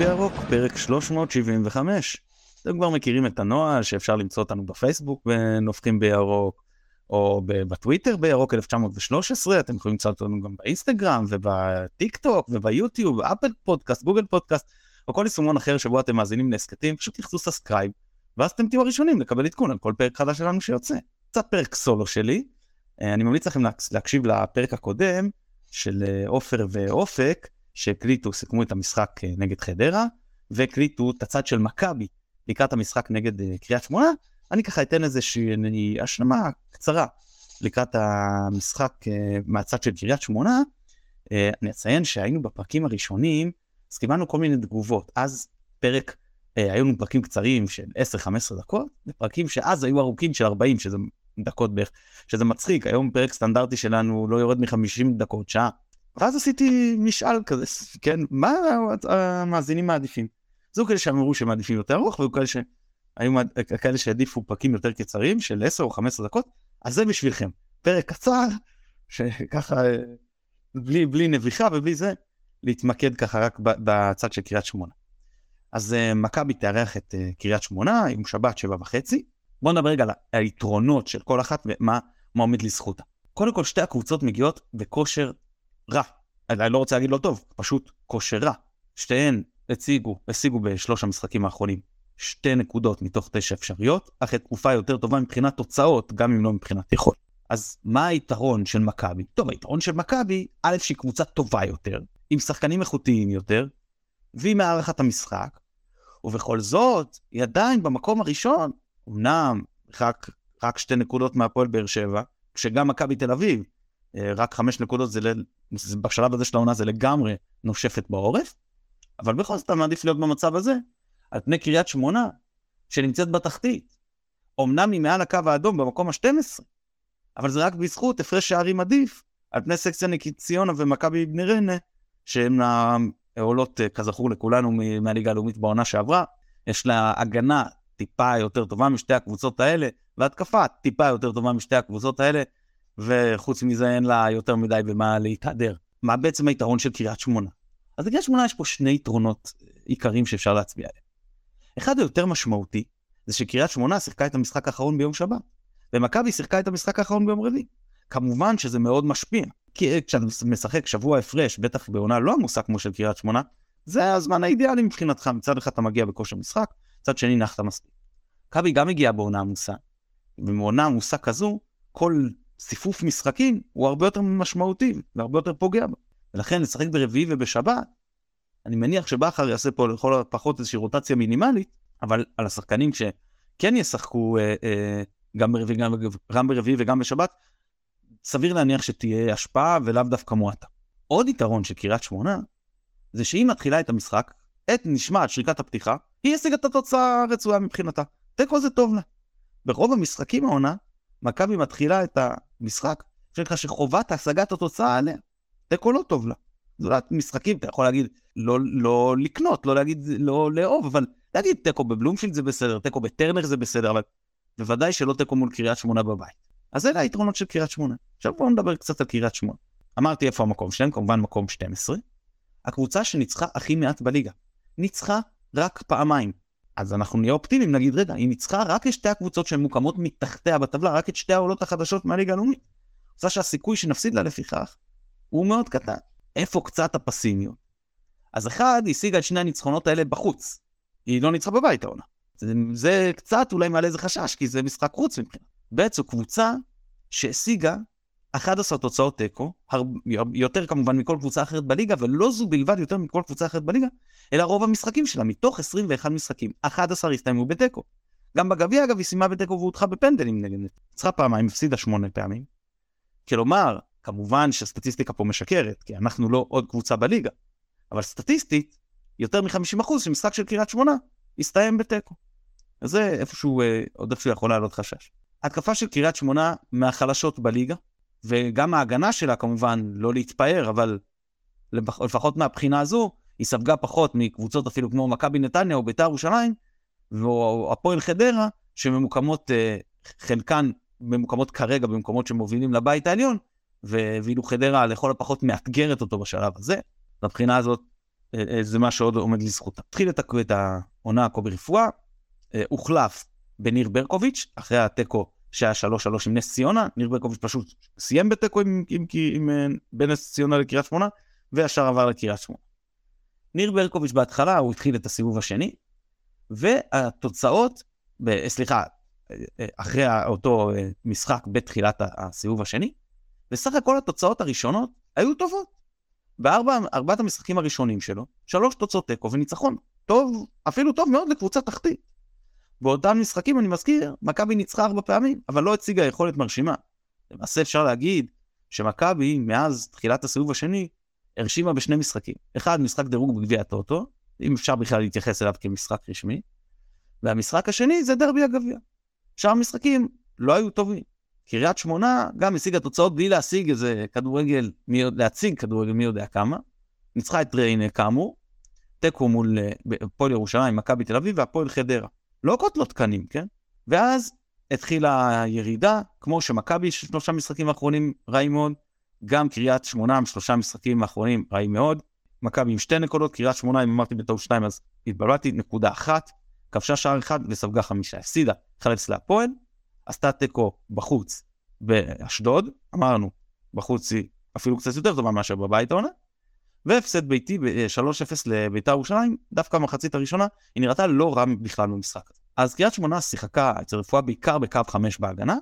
בירוק, פרק 375. אתם כבר מכירים את הנוהל שאפשר למצוא אותנו בפייסבוק בנופחים בירוק, או בטוויטר בירוק 1913, אתם יכולים למצוא אותנו גם באינסטגרם ובטיק טוק וביוטיוב, אפל פודקאסט, גוגל פודקאסט, או כל יישומון אחר שבו אתם מאזינים להסכתים, פשוט תלחצו subscribe, ואז אתם תהיו הראשונים לקבל עדכון על כל פרק חדש שלנו שיוצא. קצת פרק סולו שלי, אה, אני ממליץ לכם להקשיב לפרק הקודם של אה, עופר ואופק, שהקליטו, סיכמו את המשחק אה, נגד חדרה, והקליטו את הצד של מכבי לקראת המשחק נגד קריית שמונה. אני ככה אתן איזושהי השלמה קצרה לקראת המשחק מהצד של קריית שמונה. אני אציין שהיינו בפרקים הראשונים, אז קיבלנו כל מיני תגובות. אז פרק, היו לנו פרקים קצרים של 10-15 דקות, ופרקים שאז היו ארוכים של 40, שזה דקות בערך, שזה מצחיק, היום פרק סטנדרטי שלנו לא יורד מ-50 דקות, שעה. ואז עשיתי משאל כזה, כן, מה המאזינים מעדיפים? זו כאלה שאמרו שהם מעדיפים יותר ארוך, והיו כאלה שהיו כאלה שהעדיפו פרקים יותר קצרים של 10 או 15 דקות, אז זה בשבילכם. פרק קצר, שככה, בלי, בלי נביחה ובלי זה, להתמקד ככה רק בצד של קריית שמונה. אז uh, מכבי תארח את uh, קריית שמונה, עם שבת שבע וחצי. בוא נדבר רגע על היתרונות של כל אחת ומה עומד לזכותה. קודם כל שתי הקבוצות מגיעות בכושר רע. אני לא רוצה להגיד לא טוב, פשוט כושר רע. שתיהן הציגו, השיגו בשלוש המשחקים האחרונים שתי נקודות מתוך תשע אפשריות, אחרי תקופה יותר טובה מבחינת תוצאות, גם אם לא מבחינת יכול. אז מה היתרון של מכבי? טוב, היתרון של מכבי, א', שהיא קבוצה טובה יותר, עם שחקנים איכותיים יותר, והיא מארחת המשחק, ובכל זאת, היא עדיין במקום הראשון אמנם רק, רק שתי נקודות מהפועל באר שבע, כשגם מכבי תל אביב, רק חמש נקודות זה, זה בשלב הזה של העונה זה לגמרי נושפת בעורף, אבל בכל זאת אתה מעדיף להיות במצב הזה, על פני קריית שמונה, שנמצאת בתחתית. אמנם היא מעל הקו האדום במקום ה-12, אבל זה רק בזכות הפרש שערים עדיף, על פני סקציה ניקית ציונה ומכבי בני ריינה, שהן העולות אה, כזכור לכולנו מהליגה הלאומית בעונה שעברה. יש לה הגנה טיפה יותר טובה משתי הקבוצות האלה, והתקפה טיפה יותר טובה משתי הקבוצות האלה, וחוץ מזה אין לה יותר מדי במה להתהדר. מה בעצם היתרון של קריית שמונה? אז לקריית שמונה יש פה שני יתרונות עיקריים שאפשר להצביע עליהם. אחד היותר משמעותי, זה שקריית שמונה שיחקה את המשחק האחרון ביום שבת, ומכבי שיחקה את המשחק האחרון ביום רביעי. כמובן שזה מאוד משפיע, כי כשאתה משחק שבוע הפרש, בטח בעונה לא עמוסה כמו של קריית שמונה, זה הזמן האידיאלי מבחינתך, מצד אחד אתה מגיע בכושר משחק, מצד שני נחת מספיק. מכבי גם הגיעה בעונה עמוסה, ובעונה עמוסה כזו, כל ציפוף משחקים הוא הרבה יותר משמעותי והרבה יותר פוגע בה. ולכן לשחק ברביעי ובשבת, אני מניח שבכר יעשה פה לכל הפחות איזושהי רוטציה מינימלית, אבל על השחקנים שכן ישחקו אה, אה, גם ברביעי, גם, גם ברביעי וגם בשבת, סביר להניח שתהיה השפעה ולאו דווקא מועטה. עוד יתרון של קריית שמונה, זה שהיא מתחילה את המשחק, עת נשמעת שריקת הפתיחה, היא השיגה את התוצאה הרצויה מבחינתה. תיקו זה טוב לה. ברוב המשחקים העונה, מכבי מתחילה את המשחק, אני חושב שחובת השגת התוצאה עליה. תיקו לא טוב לה. זה משחקים, אתה יכול להגיד, לא, לא לקנות, לא להגיד, לא לאהוב, אבל להגיד תיקו בבלומפילד זה בסדר, תיקו בטרנר זה בסדר, אבל בוודאי שלא תיקו מול קריית שמונה בבית. אז אלה היתרונות של קריית שמונה. עכשיו בואו נדבר קצת על קריית שמונה. אמרתי איפה המקום שלהם, כמובן מקום 12. הקבוצה שניצחה הכי מעט בליגה. ניצחה רק פעמיים. אז אנחנו נהיה אופטימיים, נגיד, רגע, היא ניצחה רק את שתי הקבוצות שהן מוקמות מתחתיה בטבלה, רק את שתי העולות החדשות מהליגה הלאומית. קבוצה שהסיכוי שנפסיד לה לפיכך הוא מאוד קטן. איפה קצת הפסימיות? אז אחד, היא השיגה את שני הניצחונות האלה בחוץ. היא לא ניצחה בבית העונה. זה, זה קצת אולי מעלה איזה חשש, כי זה משחק חוץ מבחינת. ב' זו קבוצה שהשיגה 11 תוצאות תיקו, יותר כמובן מכל קבוצה אחרת בליגה, ולא זו בלבד יותר מכל קבוצה אחרת בליגה, אלא רוב המשחקים שלה, מתוך 21 משחקים, 11 הסתיימו בתיקו. גם בגביע אגב היא סיימה בתיקו והודחה בפנדלים נגד נטו. צריכה פעמיים, הפסידה שמונה פעמים. כלומר, כמובן שהסטטיסטיקה פה משקרת, כי אנחנו לא עוד קבוצה בליגה, אבל סטטיסטית, יותר מ-50% של משחק של קריית שמונה הסתיים בתיקו. אז זה איפשהו, אה, עוד איפשהו יכול לעלות חשש. התקפה של קריית שמונה מהחלשות בליגה, וגם ההגנה שלה כמובן לא להתפאר, אבל לפחות מהבחינה הזו, היא ספגה פחות מקבוצות אפילו כמו מכבי נתניה או בית"ר ירושלים, והפועל חדרה, שממוקמות, אה, חלקן ממוקמות כרגע במקומות שמובילים לבית העליון, ואילו חדרה לכל הפחות מאתגרת אותו בשלב הזה. מבחינה הזאת, זה מה שעוד עומד לזכותה. התחיל את העונה קובי רפואה, הוחלף בניר ברקוביץ', אחרי התיקו שהיה 3-3 עם נס ציונה, ניר ברקוביץ' פשוט סיים בתיקו עם, עם, עם, עם בין נס ציונה לקריית שמונה, וישר עבר לקריית שמונה. ניר ברקוביץ' בהתחלה הוא התחיל את הסיבוב השני, והתוצאות, ב, סליחה, אחרי אותו משחק בתחילת הסיבוב השני, וסך הכל התוצאות הראשונות היו טובות. בארבעת המשחקים הראשונים שלו, שלוש תוצאות תיקו וניצחון. טוב, אפילו טוב מאוד לקבוצה תחתית. באותם משחקים, אני מזכיר, מכבי ניצחה ארבע פעמים, אבל לא הציגה יכולת מרשימה. למעשה אפשר להגיד שמכבי, מאז תחילת הסיבוב השני, הרשימה בשני משחקים. אחד, משחק דירוג בגביע הטוטו, אם אפשר בכלל להתייחס אליו כמשחק רשמי, והמשחק השני זה דרבי הגביע. שאר המשחקים לא היו טובים. קריית שמונה גם השיגה תוצאות בלי להשיג איזה כדורגל, מי, להציג כדורגל מי יודע כמה. ניצחה את ריינה כאמור, תיקו מול אה, הפועל ירושלים, מכבי תל אביב והפועל חדרה. לא קוטלות תקנים, כן? ואז התחילה הירידה, כמו שמכבי שלושה משחקים האחרונים רעים מאוד, גם קריית שמונה עם שלושה משחקים האחרונים רעים מאוד. מכבי עם שתי נקודות, קריית שמונה, אם אמרתי בטעות שתיים אז התבלבלתי, נקודה אחת, כבשה שער אחד וספגה חמישה, הפסידה 1 להפועל, עשתה תיקו בחוץ באשדוד, אמרנו, בחוץ היא אפילו קצת יותר טובה מאשר בבית העונה, והפסד ביתי ב-3-0 לביתר ירושלים, דווקא במחצית הראשונה, היא נראתה לא רע בכלל במשחק הזה. אז קריית שמונה שיחקה אצל רפואה בעיקר בקו 5 בהגנה,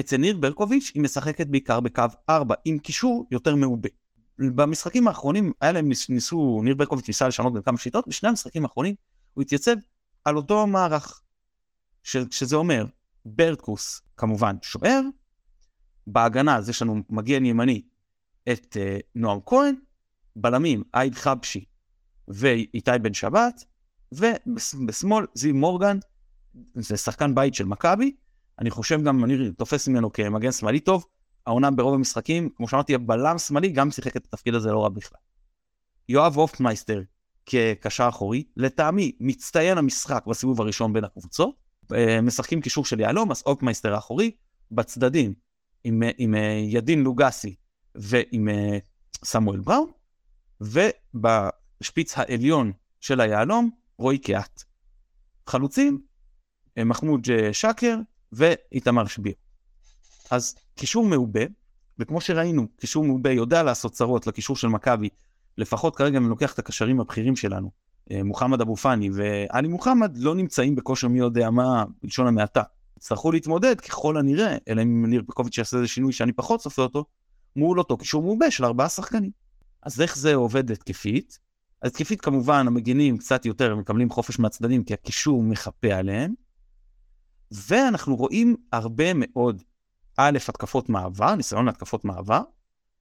אצל ניר ברקוביץ' היא משחקת בעיקר בקו 4, עם קישור יותר מעובה. במשחקים האחרונים, היה להם ניסו, ניר ברקוביץ' ניסה לשנות בין כמה שיטות, בשני המשחקים האחרונים הוא התייצב על אותו מערך, ש, שזה אומר, ברקוס כמובן שוער, בהגנה אז יש לנו מגן ימני את uh, נועם כהן, בלמים אייד חבשי ואיתי בן שבת, ובשמאל זיו מורגן, זה שחקן בית של מכבי, אני חושב גם, אני תופס ממנו כמגן שמאלי טוב, העונה ברוב המשחקים, כמו שאמרתי, הבלם שמאלי גם שיחק את התפקיד הזה לא רע בכלל. יואב הופמייסטר כקשר אחורי, לטעמי מצטיין המשחק בסיבוב הראשון בין הקבוצות, אה, משחקים קישור של יהלום, אז הופמייסטר האחורי, בצדדים עם, עם אה, ידין לוגסי ועם אה, סמואל בראון, ובשפיץ העליון של היהלום, רועי קיאט. חלוצים, מחמוד שקר ואיתמר שביר. אז קישור מעובה, וכמו שראינו, קישור מעובה יודע לעשות צרות לקישור של מכבי, לפחות כרגע אם לוקח את הקשרים הבכירים שלנו, אה, מוחמד אבו פאני ואלי מוחמד לא נמצאים בכושר מי יודע מה בלשון המעטה. יצטרכו להתמודד ככל הנראה, אלא אם ניר פקוביץ' יעשה איזה שינוי שאני פחות צופה אותו, מול אותו קישור מעובה של ארבעה שחקנים. אז איך זה עובד התקפית? התקפית כמובן המגינים קצת יותר מקבלים חופש מהצדדים כי הקישור מחפה עליהם. ואנחנו רואים הרבה מאוד א', התקפות מעבר, ניסיון להתקפות מעבר.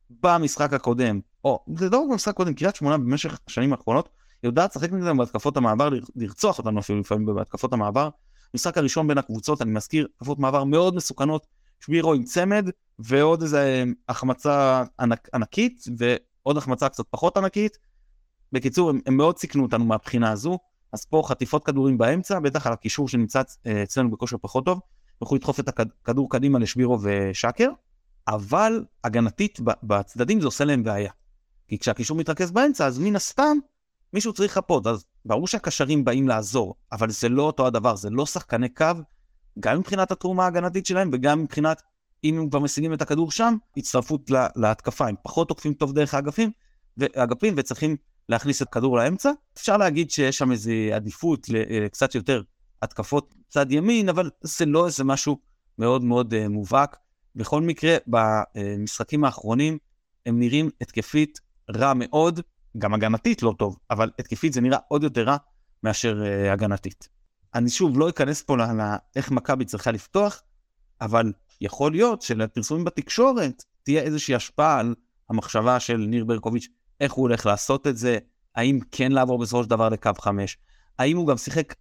במשחק הקודם, או זה לא רק במשחק הקודם, קריית שמונה במשך השנים האחרונות יודעת לשחק נגדם בהתקפות המעבר, לרצוח אותנו אפילו לפעמים בהתקפות המעבר. משחק הראשון בין הקבוצות, אני מזכיר, התקפות מעבר מאוד מסוכנות, שבירו עם צמד, ועוד איזה החמצה ענק, ענקית, ועוד החמצה קצת פחות ענקית. בקיצור, הם, הם מאוד סיכנו אותנו מהבחינה הזו, אז פה חטיפות כדורים באמצע, בטח על הקישור שנמצא אה, אצלנו בכושר פחות טוב, יוכלו לדחוף את הכדור קדימה לשבירו ושקר, אבל הגנתית בצדדים זה עושה להם בעיה. כי כשהקישור מתרכז באמצע, אז מן הסתם מישהו צריך לחפות, אז ברור שהקשרים באים לעזור, אבל זה לא אותו הדבר, זה לא שחקני קו, גם מבחינת התרומה ההגנתית שלהם וגם מבחינת אם הם כבר משיגים את הכדור שם, הצטרפות להתקפה, הם פחות תוקפים טוב דרך האגפים, ואגפים וצריכים להכניס את הכדור לאמצע. אפשר להגיד שיש שם איזו עדיפות לקצת יותר התקפות צד ימין, אבל זה לא איזה משהו מאוד מאוד uh, מובהק. בכל מקרה, במשחקים האחרונים הם נראים התקפית רע מאוד, גם הגנתית לא טוב, אבל התקפית זה נראה עוד יותר רע מאשר uh, הגנתית. אני שוב לא אכנס פה לאיך מכבי צריכה לפתוח, אבל יכול להיות שלפרסומים בתקשורת תהיה איזושהי השפעה על המחשבה של ניר ברקוביץ', איך הוא הולך לעשות את זה, האם כן לעבור בסופו של דבר לקו 5, האם הוא גם שיחק,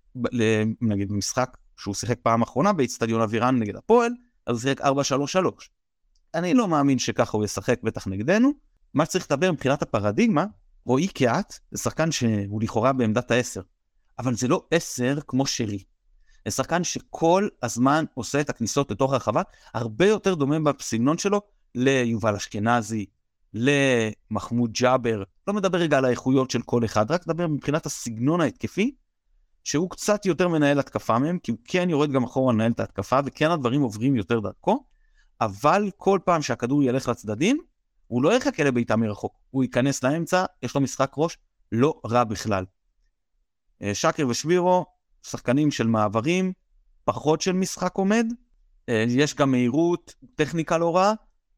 נגיד במשחק שהוא שיחק פעם אחרונה באיצטדיון אבירן נגד הפועל, אז הוא שיחק 4-3-3. אני לא מאמין שככה הוא ישחק בטח נגדנו. מה שצריך לדבר מבחינת הפרדיגמה, רועי קיאט זה שחקן שהוא לכאורה בעמדת ה-10, אבל זה לא 10 כמו שרי. זה שחקן שכל הזמן עושה את הכניסות לתוך הרחבה, הרבה יותר דומה בסגנון שלו ליובל אשכנזי, למחמוד ג'אבר, לא מדבר רגע על האיכויות של כל אחד, רק מדבר מבחינת הסגנון ההתקפי, שהוא קצת יותר מנהל התקפה מהם, כי הוא כן יורד גם אחורה לנהל את ההתקפה, וכן הדברים עוברים יותר דרכו, אבל כל פעם שהכדור ילך לצדדים, הוא לא יחכה לבעיטה מרחוק, הוא ייכנס לאמצע, יש לו משחק ראש לא רע בכלל. אה, שקר ושבירו, שחקנים של מעברים, פחות של משחק עומד, אה, יש גם מהירות, טכניקה לא רעה,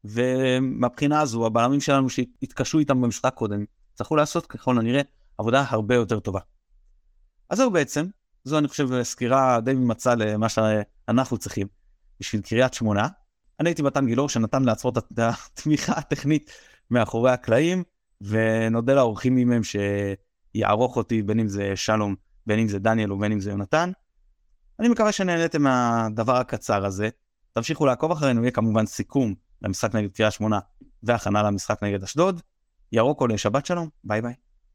ומבחינה הזו הבלמים שלנו שהתקשו איתם במשחק קודם, צריכו לעשות ככל הנראה עבודה הרבה יותר טובה. אז זהו בעצם, זו אני חושב סקירה די ממצה למה שאנחנו צריכים בשביל קריית שמונה. אני הייתי מתן גילאור שנתן לעצמו את התמיכה הטכנית מאחורי הקלעים, ונודה לאורחים ממהם שיערוך אותי, בין אם זה שלום, בין אם זה דניאל ובין אם זה יונתן. אני מקווה שנהניתם מהדבר הקצר הזה. תמשיכו לעקוב אחרינו, יהיה כמובן סיכום למשחק נגד קריית שמונה והכנה למשחק נגד אשדוד. ירוק עולה, שבת שלום, ביי ביי.